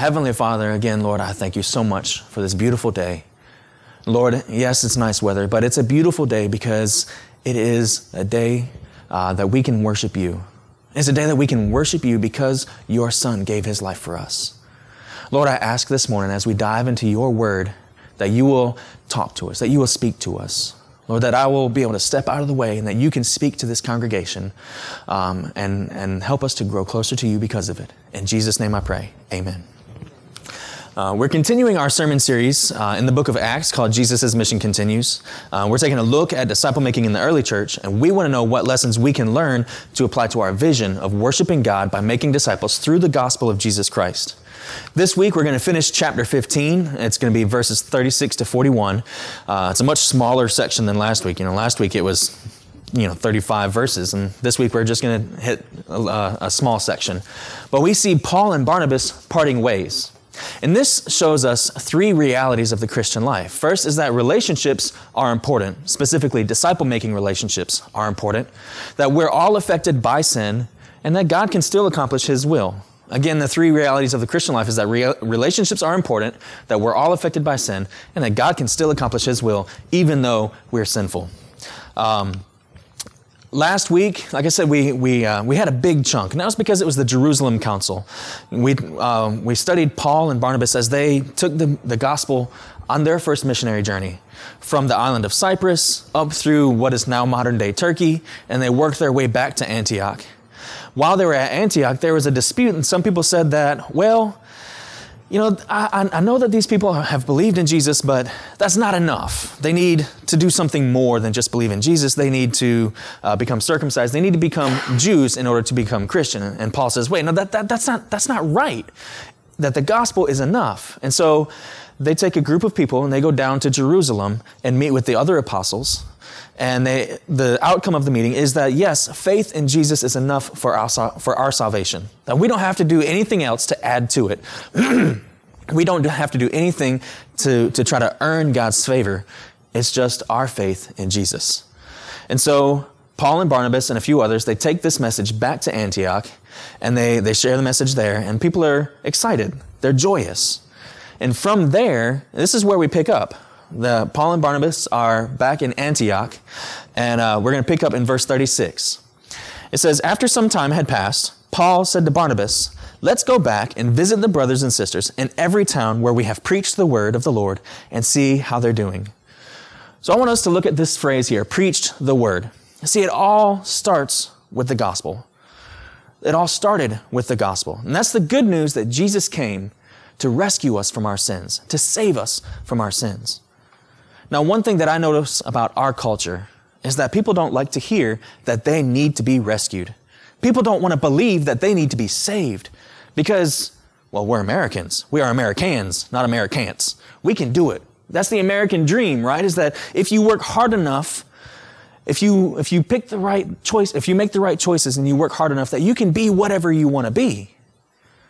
Heavenly Father, again, Lord, I thank you so much for this beautiful day. Lord, yes, it's nice weather, but it's a beautiful day because it is a day uh, that we can worship you. It's a day that we can worship you because your Son gave his life for us. Lord, I ask this morning as we dive into your word that you will talk to us, that you will speak to us. Lord, that I will be able to step out of the way and that you can speak to this congregation um, and, and help us to grow closer to you because of it. In Jesus' name I pray. Amen. Uh, we're continuing our sermon series uh, in the book of Acts called Jesus' Mission Continues. Uh, we're taking a look at disciple making in the early church, and we want to know what lessons we can learn to apply to our vision of worshiping God by making disciples through the gospel of Jesus Christ. This week, we're going to finish chapter 15. It's going to be verses 36 to 41. Uh, it's a much smaller section than last week. You know, last week it was you know 35 verses and this week we're just going to hit a, a small section but we see paul and barnabas parting ways and this shows us three realities of the Christian life. First is that relationships are important, specifically disciple making relationships are important, that we're all affected by sin, and that God can still accomplish His will. Again, the three realities of the Christian life is that re- relationships are important, that we're all affected by sin, and that God can still accomplish His will even though we're sinful. Um, Last week, like I said, we, we, uh, we had a big chunk, and that was because it was the Jerusalem Council. We, um, we studied Paul and Barnabas as they took the, the gospel on their first missionary journey from the island of Cyprus up through what is now modern day Turkey, and they worked their way back to Antioch. While they were at Antioch, there was a dispute, and some people said that, well, you know, I, I, know that these people have believed in Jesus, but that's not enough. They need to do something more than just believe in Jesus. They need to uh, become circumcised. They need to become Jews in order to become Christian. And Paul says, wait, no, that, that, that's, not, that's not right. That the gospel is enough. And so they take a group of people and they go down to Jerusalem and meet with the other apostles. And they, the outcome of the meeting is that yes, faith in Jesus is enough for our, for our salvation. That we don't have to do anything else to add to it. we don't have to do anything to, to try to earn God's favor. It's just our faith in Jesus. And so Paul and Barnabas and a few others, they take this message back to Antioch and they, they share the message there and people are excited. They're joyous. And from there, this is where we pick up the Paul and Barnabas are back in Antioch, and uh, we're going to pick up in verse 36. It says, After some time had passed, Paul said to Barnabas, Let's go back and visit the brothers and sisters in every town where we have preached the word of the Lord and see how they're doing. So I want us to look at this phrase here preached the word. See, it all starts with the gospel. It all started with the gospel. And that's the good news that Jesus came to rescue us from our sins, to save us from our sins. Now, one thing that I notice about our culture is that people don't like to hear that they need to be rescued. People don't want to believe that they need to be saved because, well, we're Americans. We are Americans, not Americans. We can do it. That's the American dream, right? Is that if you work hard enough, if you, if you pick the right choice, if you make the right choices and you work hard enough that you can be whatever you want to be.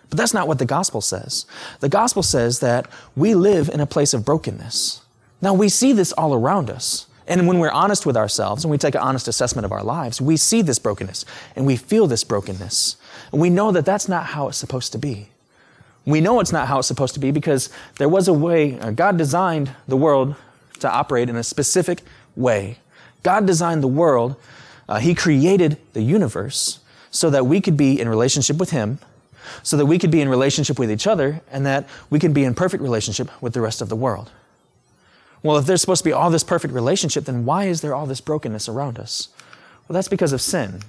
But that's not what the gospel says. The gospel says that we live in a place of brokenness. Now we see this all around us. And when we're honest with ourselves and we take an honest assessment of our lives, we see this brokenness and we feel this brokenness. And we know that that's not how it's supposed to be. We know it's not how it's supposed to be because there was a way, uh, God designed the world to operate in a specific way. God designed the world, uh, He created the universe so that we could be in relationship with Him, so that we could be in relationship with each other, and that we could be in perfect relationship with the rest of the world. Well, if there's supposed to be all this perfect relationship, then why is there all this brokenness around us? Well, that's because of sin.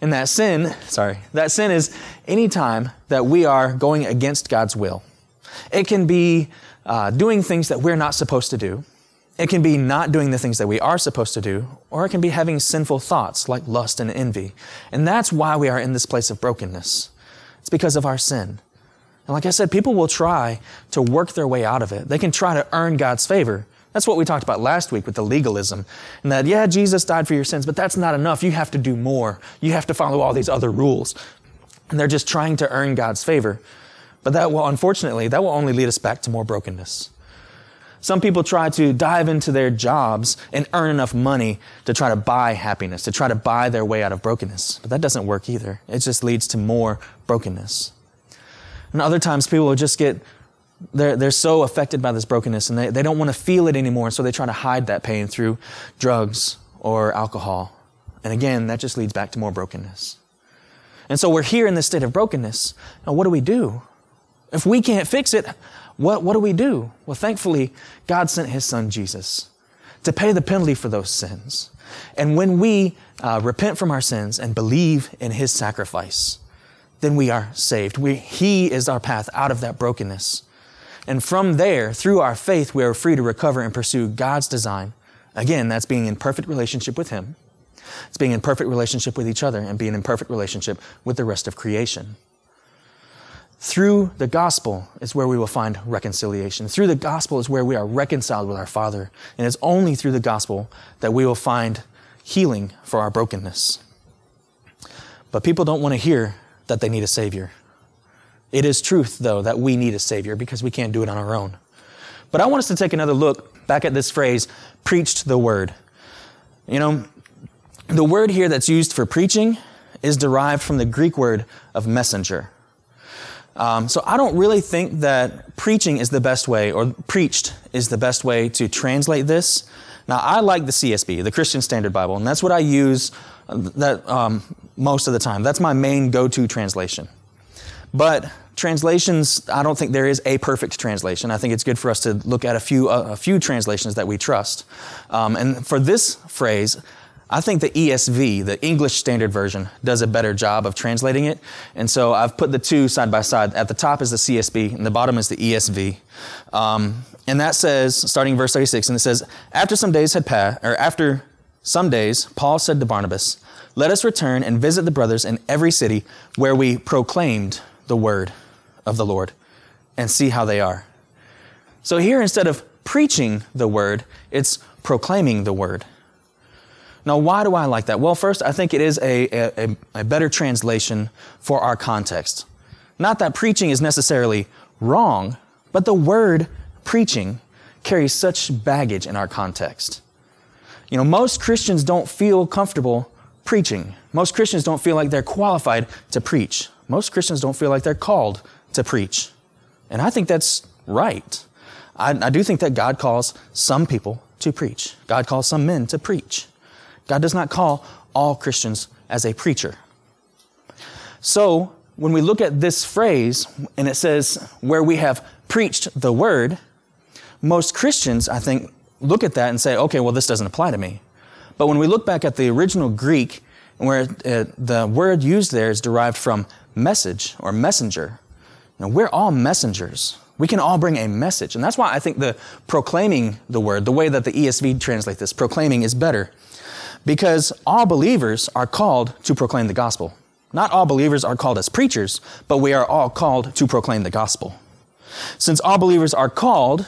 And that sin, sorry, that sin is any time that we are going against God's will. It can be uh, doing things that we're not supposed to do. It can be not doing the things that we are supposed to do, or it can be having sinful thoughts like lust and envy. And that's why we are in this place of brokenness. It's because of our sin. And like I said, people will try to work their way out of it. They can try to earn God's favor. That's what we talked about last week with the legalism. And that, yeah, Jesus died for your sins, but that's not enough. You have to do more. You have to follow all these other rules. And they're just trying to earn God's favor. But that will, unfortunately, that will only lead us back to more brokenness. Some people try to dive into their jobs and earn enough money to try to buy happiness, to try to buy their way out of brokenness. But that doesn't work either. It just leads to more brokenness. And other times people will just get, they're, they're so affected by this brokenness and they, they don't want to feel it anymore. So they try to hide that pain through drugs or alcohol. And again, that just leads back to more brokenness. And so we're here in this state of brokenness. Now, what do we do? If we can't fix it, what, what do we do? Well, thankfully, God sent his son Jesus to pay the penalty for those sins. And when we uh, repent from our sins and believe in his sacrifice, then we are saved. We, he is our path out of that brokenness. And from there, through our faith, we are free to recover and pursue God's design. Again, that's being in perfect relationship with him. It's being in perfect relationship with each other and being in perfect relationship with the rest of creation. Through the gospel is where we will find reconciliation. Through the gospel is where we are reconciled with our Father. And it's only through the gospel that we will find healing for our brokenness. But people don't want to hear that they need a Savior. It is truth, though, that we need a Savior because we can't do it on our own. But I want us to take another look back at this phrase, preached the word. You know, the word here that's used for preaching is derived from the Greek word of messenger. Um, so I don't really think that preaching is the best way, or preached is the best way to translate this. Now I like the CSB, the Christian Standard Bible, and that's what I use uh, that um, most of the time. That's my main go-to translation. But translations, I don't think there is a perfect translation. I think it's good for us to look at a few uh, a few translations that we trust. Um, and for this phrase, I think the ESV, the English Standard Version, does a better job of translating it. And so I've put the two side by side. At the top is the CSB, and the bottom is the ESV. Um, and that says, starting verse 36, and it says, After some days had passed, or after some days, Paul said to Barnabas, Let us return and visit the brothers in every city where we proclaimed the word of the Lord and see how they are. So here, instead of preaching the word, it's proclaiming the word. Now, why do I like that? Well, first, I think it is a, a, a, better translation for our context. Not that preaching is necessarily wrong, but the word preaching carries such baggage in our context. You know, most Christians don't feel comfortable preaching. Most Christians don't feel like they're qualified to preach. Most Christians don't feel like they're called to preach. And I think that's right. I, I do think that God calls some people to preach. God calls some men to preach. God does not call all Christians as a preacher. So, when we look at this phrase and it says, where we have preached the word, most Christians, I think, look at that and say, okay, well, this doesn't apply to me. But when we look back at the original Greek, where it, the word used there is derived from message or messenger, know, we're all messengers. We can all bring a message. And that's why I think the proclaiming the word, the way that the ESV translates this, proclaiming is better. Because all believers are called to proclaim the gospel. Not all believers are called as preachers, but we are all called to proclaim the gospel. Since all believers are called,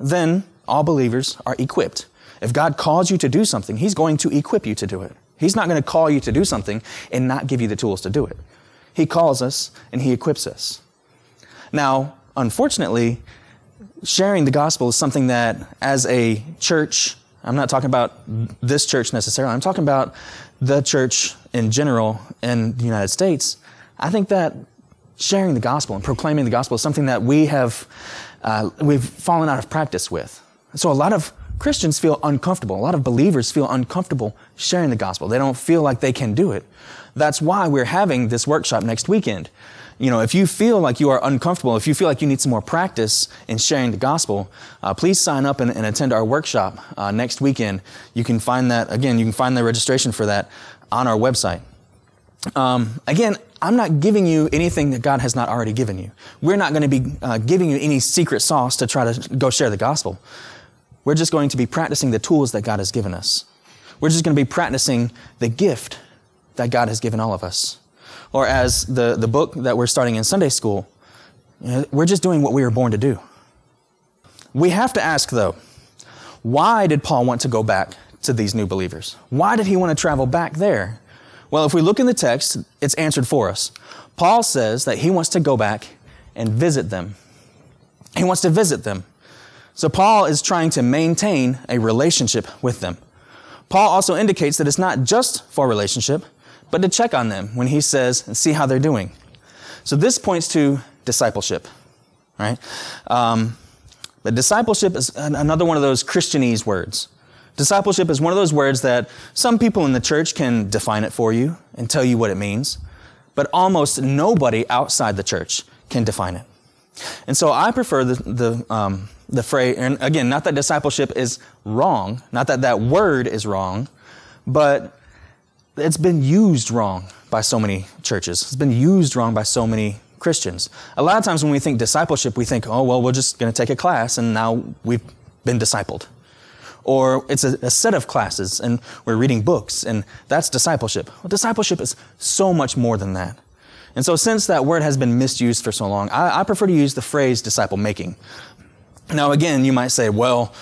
then all believers are equipped. If God calls you to do something, He's going to equip you to do it. He's not going to call you to do something and not give you the tools to do it. He calls us and He equips us. Now, unfortunately, sharing the gospel is something that, as a church, I'm not talking about this church necessarily. I'm talking about the church in general in the United States. I think that sharing the gospel and proclaiming the gospel is something that we have uh, we've fallen out of practice with. So a lot of Christians feel uncomfortable. A lot of believers feel uncomfortable sharing the gospel. They don't feel like they can do it. That's why we're having this workshop next weekend you know, if you feel like you are uncomfortable, if you feel like you need some more practice in sharing the gospel, uh, please sign up and, and attend our workshop uh, next weekend. You can find that, again, you can find the registration for that on our website. Um, again, I'm not giving you anything that God has not already given you. We're not going to be uh, giving you any secret sauce to try to go share the gospel. We're just going to be practicing the tools that God has given us. We're just going to be practicing the gift that God has given all of us or as the, the book that we're starting in Sunday school, we're just doing what we were born to do. We have to ask, though, why did Paul want to go back to these new believers? Why did he want to travel back there? Well, if we look in the text, it's answered for us. Paul says that he wants to go back and visit them. He wants to visit them. So Paul is trying to maintain a relationship with them. Paul also indicates that it's not just for relationship, but to check on them when he says and see how they're doing. So this points to discipleship, right? Um, but discipleship is another one of those Christianese words. Discipleship is one of those words that some people in the church can define it for you and tell you what it means, but almost nobody outside the church can define it. And so I prefer the, the, um, the phrase, and again, not that discipleship is wrong, not that that word is wrong, but it's been used wrong by so many churches. It's been used wrong by so many Christians. A lot of times when we think discipleship, we think, oh, well, we're just going to take a class and now we've been discipled. Or it's a, a, set of classes and we're reading books and that's discipleship. Well, discipleship is so much more than that. And so, since that word has been misused for so long, I, I prefer to use the phrase disciple making. Now, again, you might say, well,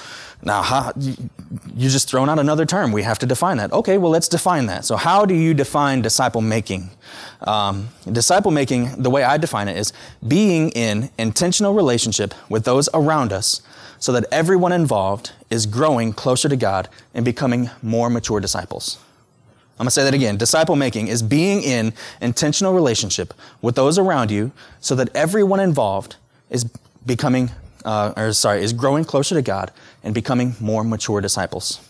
now, how, you just thrown out another term. We have to define that. Okay, well, let's define that. So, how do you define disciple making? Um, disciple making, the way I define it, is being in intentional relationship with those around us so that everyone involved is growing closer to God and becoming more mature disciples. I'm going to say that again. Disciple making is being in intentional relationship with those around you so that everyone involved is becoming, uh, or sorry, is growing closer to God and becoming more mature disciples.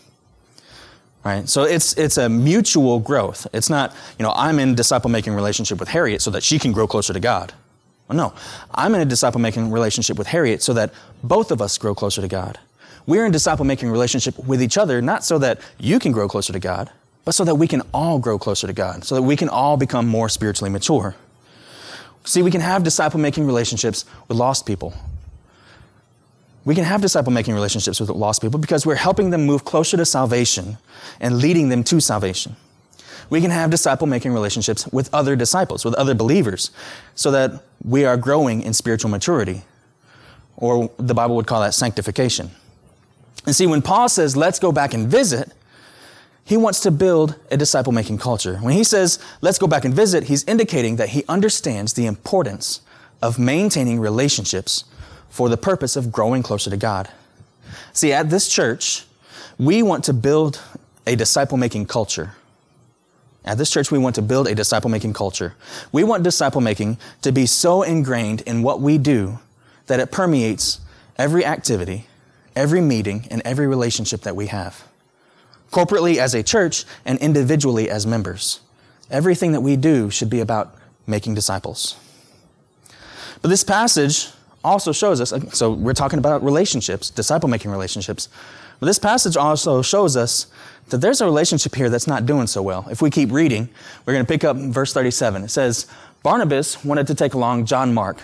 Right? So it's, it's a mutual growth. It's not, you know, I'm in disciple making relationship with Harriet so that she can grow closer to God. Well, no, I'm in a disciple making relationship with Harriet so that both of us grow closer to God. We're in disciple making relationship with each other, not so that you can grow closer to God, but so that we can all grow closer to God, so that we can all become more spiritually mature. See, we can have disciple making relationships with lost people. We can have disciple making relationships with lost people because we're helping them move closer to salvation and leading them to salvation. We can have disciple making relationships with other disciples, with other believers, so that we are growing in spiritual maturity. Or the Bible would call that sanctification. And see, when Paul says, let's go back and visit, he wants to build a disciple making culture. When he says, let's go back and visit, he's indicating that he understands the importance of maintaining relationships for the purpose of growing closer to God. See, at this church, we want to build a disciple making culture. At this church, we want to build a disciple making culture. We want disciple making to be so ingrained in what we do that it permeates every activity, every meeting, and every relationship that we have corporately as a church and individually as members. Everything that we do should be about making disciples. But this passage also shows us, so we're talking about relationships, disciple making relationships. But this passage also shows us that there's a relationship here that's not doing so well. If we keep reading, we're going to pick up verse 37. It says, Barnabas wanted to take along John Mark,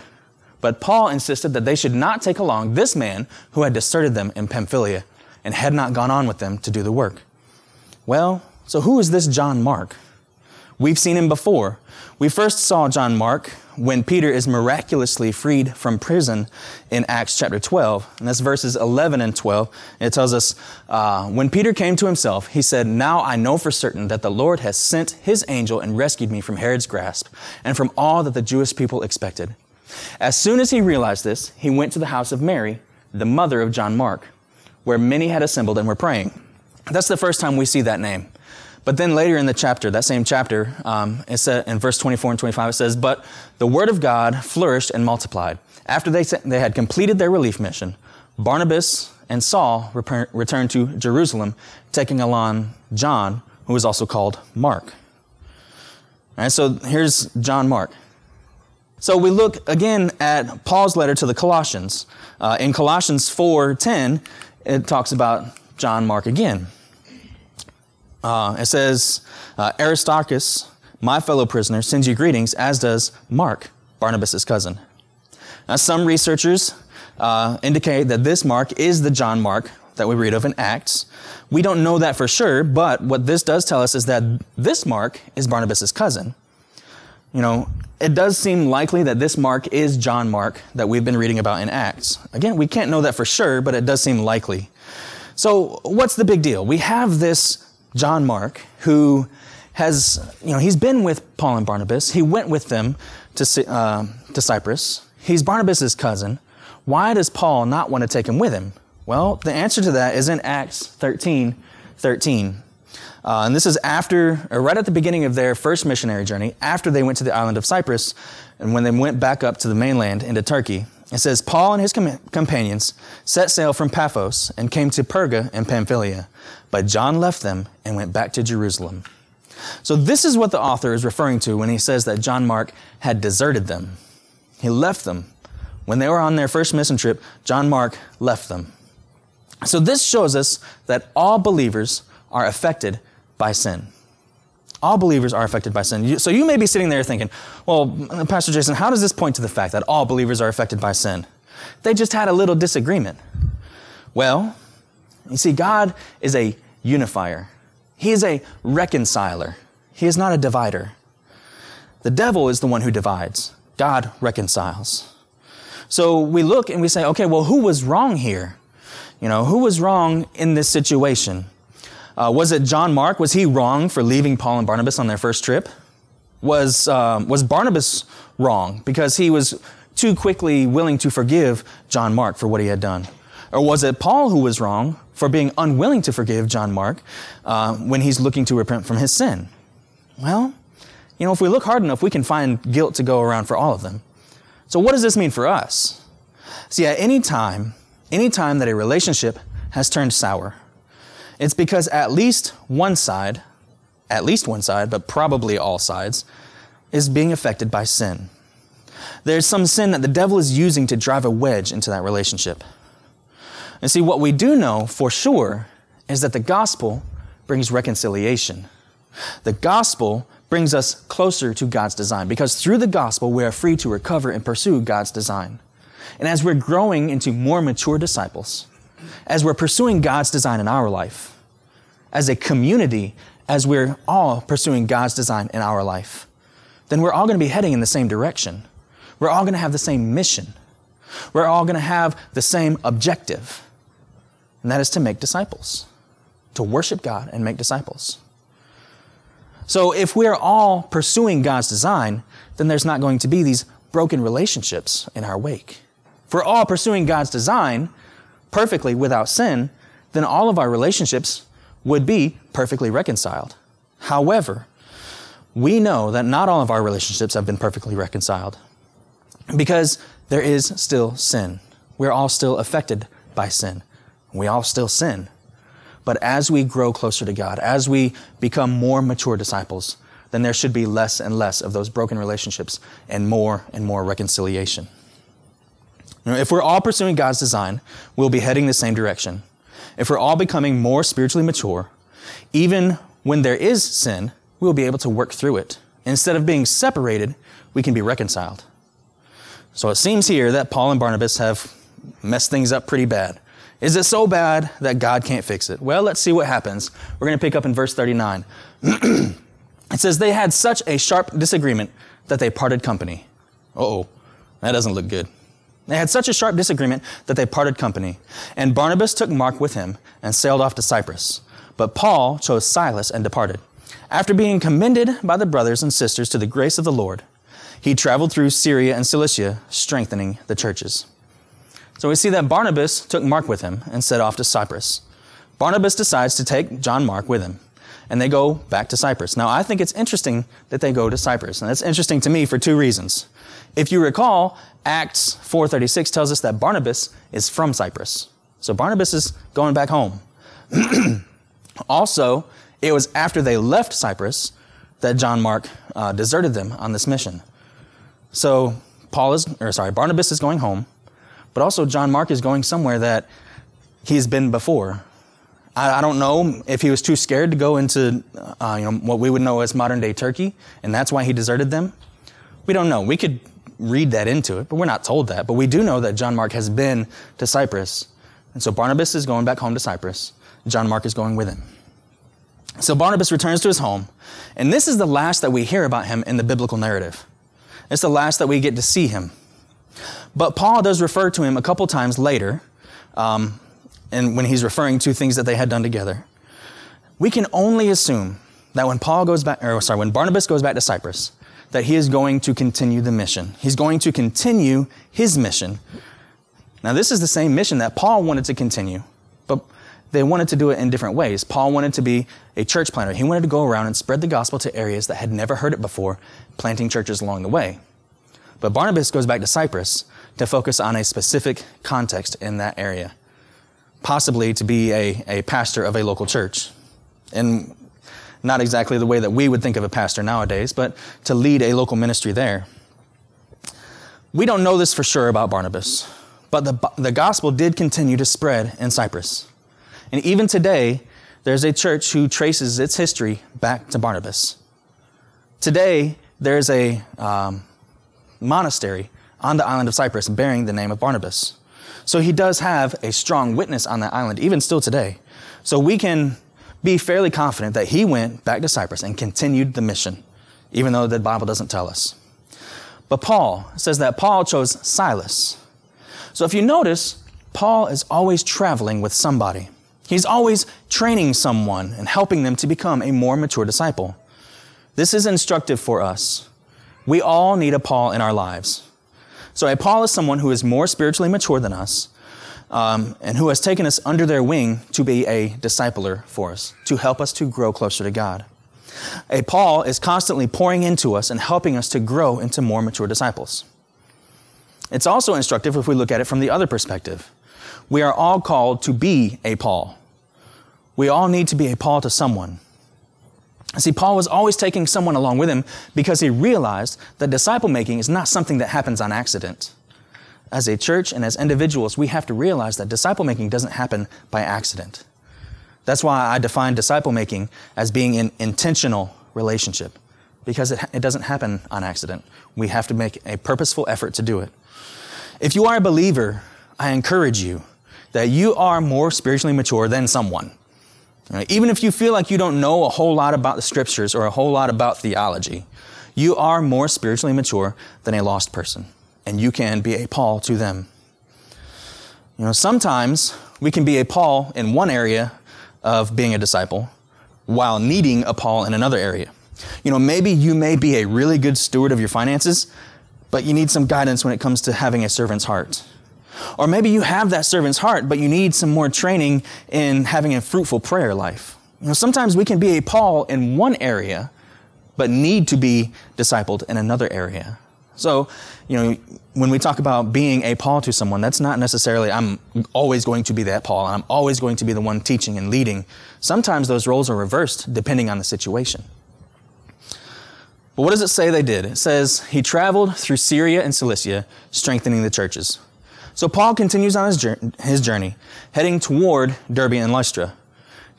but Paul insisted that they should not take along this man who had deserted them in Pamphylia and had not gone on with them to do the work. Well, so who is this John Mark? We've seen him before. We first saw John Mark when Peter is miraculously freed from prison in Acts chapter 12. And that's verses 11 and 12. it tells us, uh, when Peter came to himself, he said, Now I know for certain that the Lord has sent his angel and rescued me from Herod's grasp and from all that the Jewish people expected. As soon as he realized this, he went to the house of Mary, the mother of John Mark, where many had assembled and were praying. That's the first time we see that name. But then later in the chapter, that same chapter, um, it said in verse 24 and 25, it says, But the word of God flourished and multiplied. After they, they had completed their relief mission, Barnabas and Saul returned to Jerusalem, taking along John, who was also called Mark. And so here's John Mark. So we look again at Paul's letter to the Colossians. Uh, in Colossians 4:10, it talks about John Mark again. Uh, it says, uh, Aristarchus, my fellow prisoner, sends you greetings, as does Mark, Barnabas' cousin. Now, some researchers uh, indicate that this Mark is the John Mark that we read of in Acts. We don't know that for sure, but what this does tell us is that this Mark is Barnabas' cousin. You know, it does seem likely that this Mark is John Mark that we've been reading about in Acts. Again, we can't know that for sure, but it does seem likely. So, what's the big deal? We have this John Mark, who has, you know, he's been with Paul and Barnabas. He went with them to, uh, to Cyprus. He's Barnabas' cousin. Why does Paul not want to take him with him? Well, the answer to that is in Acts 13 13. Uh, and this is after, or right at the beginning of their first missionary journey, after they went to the island of Cyprus, and when they went back up to the mainland into Turkey. It says, Paul and his com- companions set sail from Paphos and came to Perga and Pamphylia, but John left them and went back to Jerusalem. So, this is what the author is referring to when he says that John Mark had deserted them. He left them. When they were on their first mission trip, John Mark left them. So, this shows us that all believers are affected by sin. All believers are affected by sin. So, you may be sitting there thinking, well, Pastor Jason, how does this point to the fact that all believers are affected by sin? They just had a little disagreement. Well, you see, God is a unifier. He is a reconciler. He is not a divider. The devil is the one who divides. God reconciles. So we look and we say, okay, well, who was wrong here? You know, who was wrong in this situation? Uh, was it John Mark? Was he wrong for leaving Paul and Barnabas on their first trip? Was, um, was Barnabas wrong because he was too quickly willing to forgive John Mark for what he had done? Or was it Paul who was wrong for being unwilling to forgive John Mark uh, when he's looking to repent from his sin? Well, you know, if we look hard enough, we can find guilt to go around for all of them. So, what does this mean for us? See, at any time, any time that a relationship has turned sour, it's because at least one side, at least one side, but probably all sides, is being affected by sin. There's some sin that the devil is using to drive a wedge into that relationship. And see, what we do know for sure is that the gospel brings reconciliation. The gospel brings us closer to God's design because through the gospel, we are free to recover and pursue God's design. And as we're growing into more mature disciples, as we're pursuing God's design in our life, as a community, as we're all pursuing God's design in our life, then we're all going to be heading in the same direction. We're all going to have the same mission. We're all going to have the same objective, and that is to make disciples, to worship God and make disciples. So if we're all pursuing God's design, then there's not going to be these broken relationships in our wake. If we're all pursuing God's design perfectly without sin, then all of our relationships would be perfectly reconciled. However, we know that not all of our relationships have been perfectly reconciled because there is still sin. We're all still affected by sin. We all still sin. But as we grow closer to God, as we become more mature disciples, then there should be less and less of those broken relationships and more and more reconciliation. If we're all pursuing God's design, we'll be heading the same direction. If we're all becoming more spiritually mature, even when there is sin, we'll be able to work through it. Instead of being separated, we can be reconciled. So it seems here that Paul and Barnabas have messed things up pretty bad. Is it so bad that God can't fix it? Well, let's see what happens. We're going to pick up in verse 39. it says, They had such a sharp disagreement that they parted company. oh, that doesn't look good. They had such a sharp disagreement that they parted company. And Barnabas took Mark with him and sailed off to Cyprus. But Paul chose Silas and departed. After being commended by the brothers and sisters to the grace of the Lord, he traveled through Syria and Cilicia, strengthening the churches. So we see that Barnabas took Mark with him and set off to Cyprus. Barnabas decides to take John Mark with him, and they go back to Cyprus. Now, I think it's interesting that they go to Cyprus, and that's interesting to me for two reasons. If you recall, Acts 4:36 tells us that Barnabas is from Cyprus. So Barnabas is going back home. also, it was after they left Cyprus that John Mark uh, deserted them on this mission. So Paul is, or sorry, Barnabas is going home. But also, John Mark is going somewhere that he's been before. I, I don't know if he was too scared to go into uh, you know, what we would know as modern day Turkey, and that's why he deserted them. We don't know. We could read that into it, but we're not told that. But we do know that John Mark has been to Cyprus. And so Barnabas is going back home to Cyprus. John Mark is going with him. So Barnabas returns to his home, and this is the last that we hear about him in the biblical narrative. It's the last that we get to see him. But Paul does refer to him a couple times later, um, and when he's referring to things that they had done together. We can only assume that when Paul goes back, or sorry, when Barnabas goes back to Cyprus, that he is going to continue the mission. He's going to continue his mission. Now, this is the same mission that Paul wanted to continue, but they wanted to do it in different ways. Paul wanted to be a church planter. He wanted to go around and spread the gospel to areas that had never heard it before, planting churches along the way. But Barnabas goes back to Cyprus to focus on a specific context in that area, possibly to be a, a pastor of a local church. And not exactly the way that we would think of a pastor nowadays, but to lead a local ministry there. We don't know this for sure about Barnabas, but the, the gospel did continue to spread in Cyprus. And even today, there's a church who traces its history back to Barnabas. Today, there's a um, monastery on the island of Cyprus bearing the name of Barnabas. So he does have a strong witness on that island, even still today. So we can be fairly confident that he went back to Cyprus and continued the mission, even though the Bible doesn't tell us. But Paul says that Paul chose Silas. So if you notice, Paul is always traveling with somebody. He's always training someone and helping them to become a more mature disciple. This is instructive for us. We all need a Paul in our lives. So a Paul is someone who is more spiritually mature than us um, and who has taken us under their wing to be a discipler for us, to help us to grow closer to God. A Paul is constantly pouring into us and helping us to grow into more mature disciples. It's also instructive if we look at it from the other perspective. We are all called to be a Paul. We all need to be a Paul to someone. See, Paul was always taking someone along with him because he realized that disciple making is not something that happens on accident. As a church and as individuals, we have to realize that disciple making doesn't happen by accident. That's why I define disciple making as being an intentional relationship because it, it doesn't happen on accident. We have to make a purposeful effort to do it. If you are a believer, I encourage you that you are more spiritually mature than someone. Even if you feel like you don't know a whole lot about the scriptures or a whole lot about theology, you are more spiritually mature than a lost person, and you can be a Paul to them. You know, sometimes we can be a Paul in one area of being a disciple while needing a Paul in another area. You know, maybe you may be a really good steward of your finances, but you need some guidance when it comes to having a servant's heart. Or maybe you have that servant's heart, but you need some more training in having a fruitful prayer life. You know, sometimes we can be a Paul in one area, but need to be discipled in another area. So, you know, when we talk about being a Paul to someone, that's not necessarily I'm always going to be that Paul, and I'm always going to be the one teaching and leading. Sometimes those roles are reversed depending on the situation. But what does it say they did? It says he traveled through Syria and Cilicia, strengthening the churches. So Paul continues on his journey, heading toward Derbe and Lystra.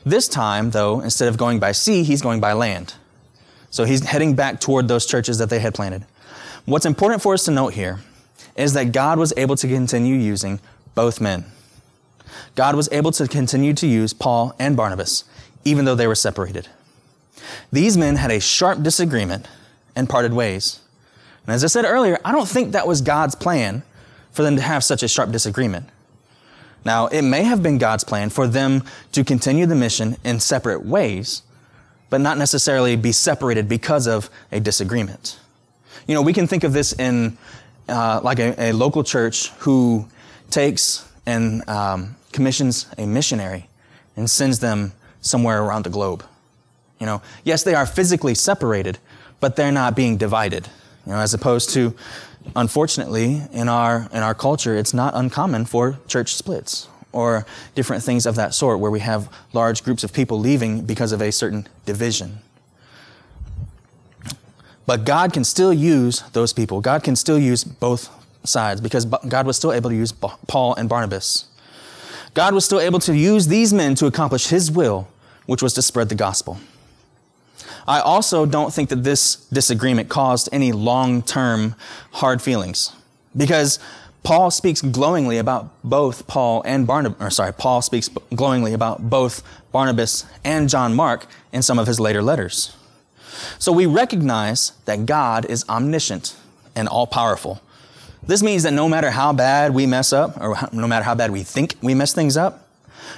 This time, though, instead of going by sea, he's going by land. So he's heading back toward those churches that they had planted. What's important for us to note here is that God was able to continue using both men. God was able to continue to use Paul and Barnabas, even though they were separated. These men had a sharp disagreement and parted ways. And as I said earlier, I don't think that was God's plan for them to have such a sharp disagreement. Now, it may have been God's plan for them to continue the mission in separate ways, but not necessarily be separated because of a disagreement. You know, we can think of this in uh, like a, a, local church who takes and um, commissions a missionary and sends them somewhere around the globe. You know, yes, they are physically separated, but they're not being divided. You know, as opposed to unfortunately, in our, in our culture, it's not uncommon for church splits or different things of that sort where we have large groups of people leaving because of a certain division. But God can still use those people. God can still use both sides because God was still able to use Paul and Barnabas. God was still able to use these men to accomplish his will, which was to spread the gospel. I also don't think that this disagreement caused any long term hard feelings because Paul speaks glowingly about both Paul and Barnabas, or sorry, Paul speaks glowingly about both Barnabas and John Mark in some of his later letters. So we recognize that God is omniscient and all powerful. This means that no matter how bad we mess up, or no matter how bad we think we mess things up,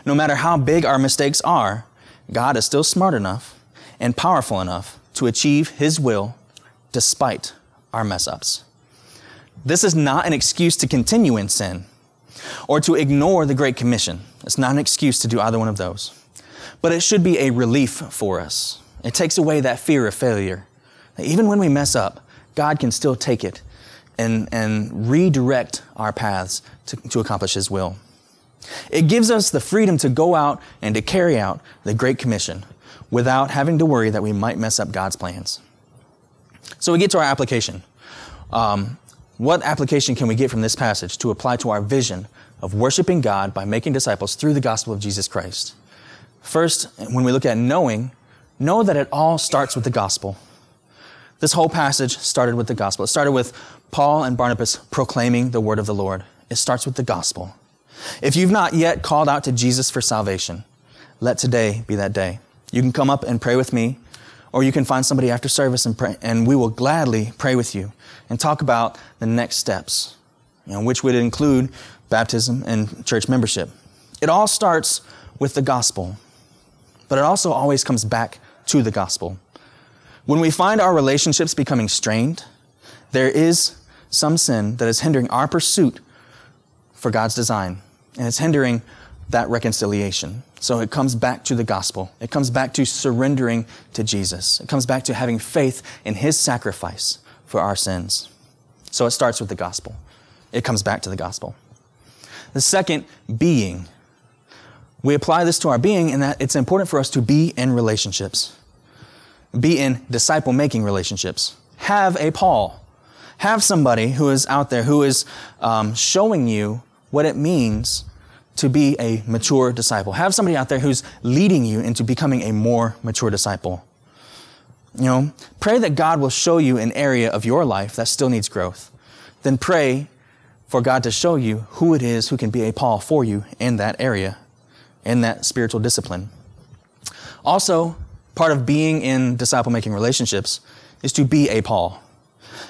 no matter how big our mistakes are, God is still smart enough and powerful enough to achieve His will despite our mess ups. This is not an excuse to continue in sin or to ignore the Great Commission. It's not an excuse to do either one of those. But it should be a relief for us. It takes away that fear of failure. Even when we mess up, God can still take it and, and redirect our paths to, to accomplish His will. It gives us the freedom to go out and to carry out the Great Commission without having to worry that we might mess up God's plans. So we get to our application. Um, what application can we get from this passage to apply to our vision of worshiping God by making disciples through the gospel of Jesus Christ? First, when we look at knowing, know that it all starts with the gospel. This whole passage started with the gospel. It started with Paul and Barnabas proclaiming the word of the Lord. It starts with the gospel. If you've not yet called out to Jesus for salvation, let today be that day. You can come up and pray with me, or you can find somebody after service and pray, and we will gladly pray with you and talk about the next steps, you know, which would include baptism and church membership. It all starts with the gospel, but it also always comes back to the gospel. When we find our relationships becoming strained, there is some sin that is hindering our pursuit for God's design, and it's hindering that reconciliation. So it comes back to the gospel. It comes back to surrendering to Jesus. It comes back to having faith in his sacrifice for our sins. So it starts with the gospel. It comes back to the gospel. The second, being. We apply this to our being in that it's important for us to be in relationships, be in disciple making relationships. Have a Paul. Have somebody who is out there who is um, showing you what it means to be a mature disciple. Have somebody out there who's leading you into becoming a more mature disciple. You know, pray that God will show you an area of your life that still needs growth. Then pray for God to show you who it is who can be a Paul for you in that area, in that spiritual discipline. Also, part of being in disciple making relationships is to be a Paul.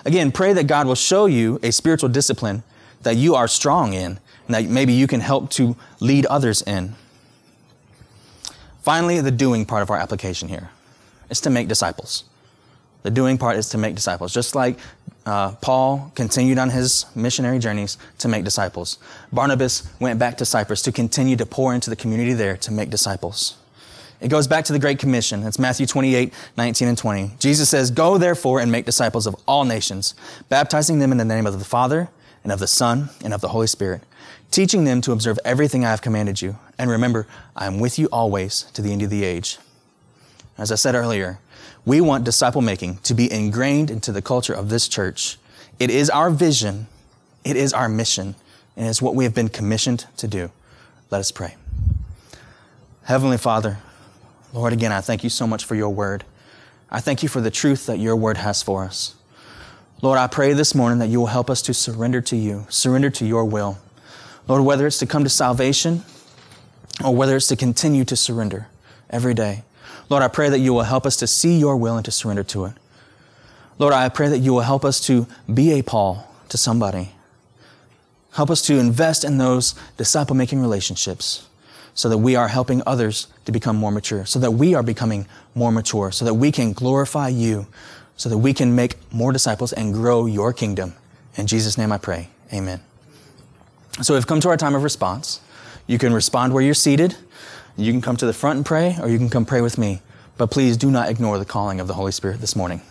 Again, pray that God will show you a spiritual discipline that you are strong in and that maybe you can help to lead others in. Finally, the doing part of our application here is to make disciples. The doing part is to make disciples. Just like uh, Paul continued on his missionary journeys to make disciples, Barnabas went back to Cyprus to continue to pour into the community there to make disciples. It goes back to the Great Commission. It's Matthew 28, 19 and 20. Jesus says, Go therefore and make disciples of all nations, baptizing them in the name of the Father and of the Son and of the Holy Spirit, teaching them to observe everything I have commanded you. And remember, I am with you always to the end of the age. As I said earlier, we want disciple making to be ingrained into the culture of this church. It is our vision, it is our mission, and it's what we have been commissioned to do. Let us pray. Heavenly Father, Lord, again, I thank you so much for your word. I thank you for the truth that your word has for us. Lord, I pray this morning that you will help us to surrender to you, surrender to your will. Lord, whether it's to come to salvation or whether it's to continue to surrender every day. Lord, I pray that you will help us to see your will and to surrender to it. Lord, I pray that you will help us to be a Paul to somebody. Help us to invest in those disciple making relationships so that we are helping others to become more mature, so that we are becoming more mature, so that we can glorify you, so that we can make more disciples and grow your kingdom. In Jesus' name I pray. Amen. So we've come to our time of response. You can respond where you're seated. You can come to the front and pray, or you can come pray with me. But please do not ignore the calling of the Holy Spirit this morning.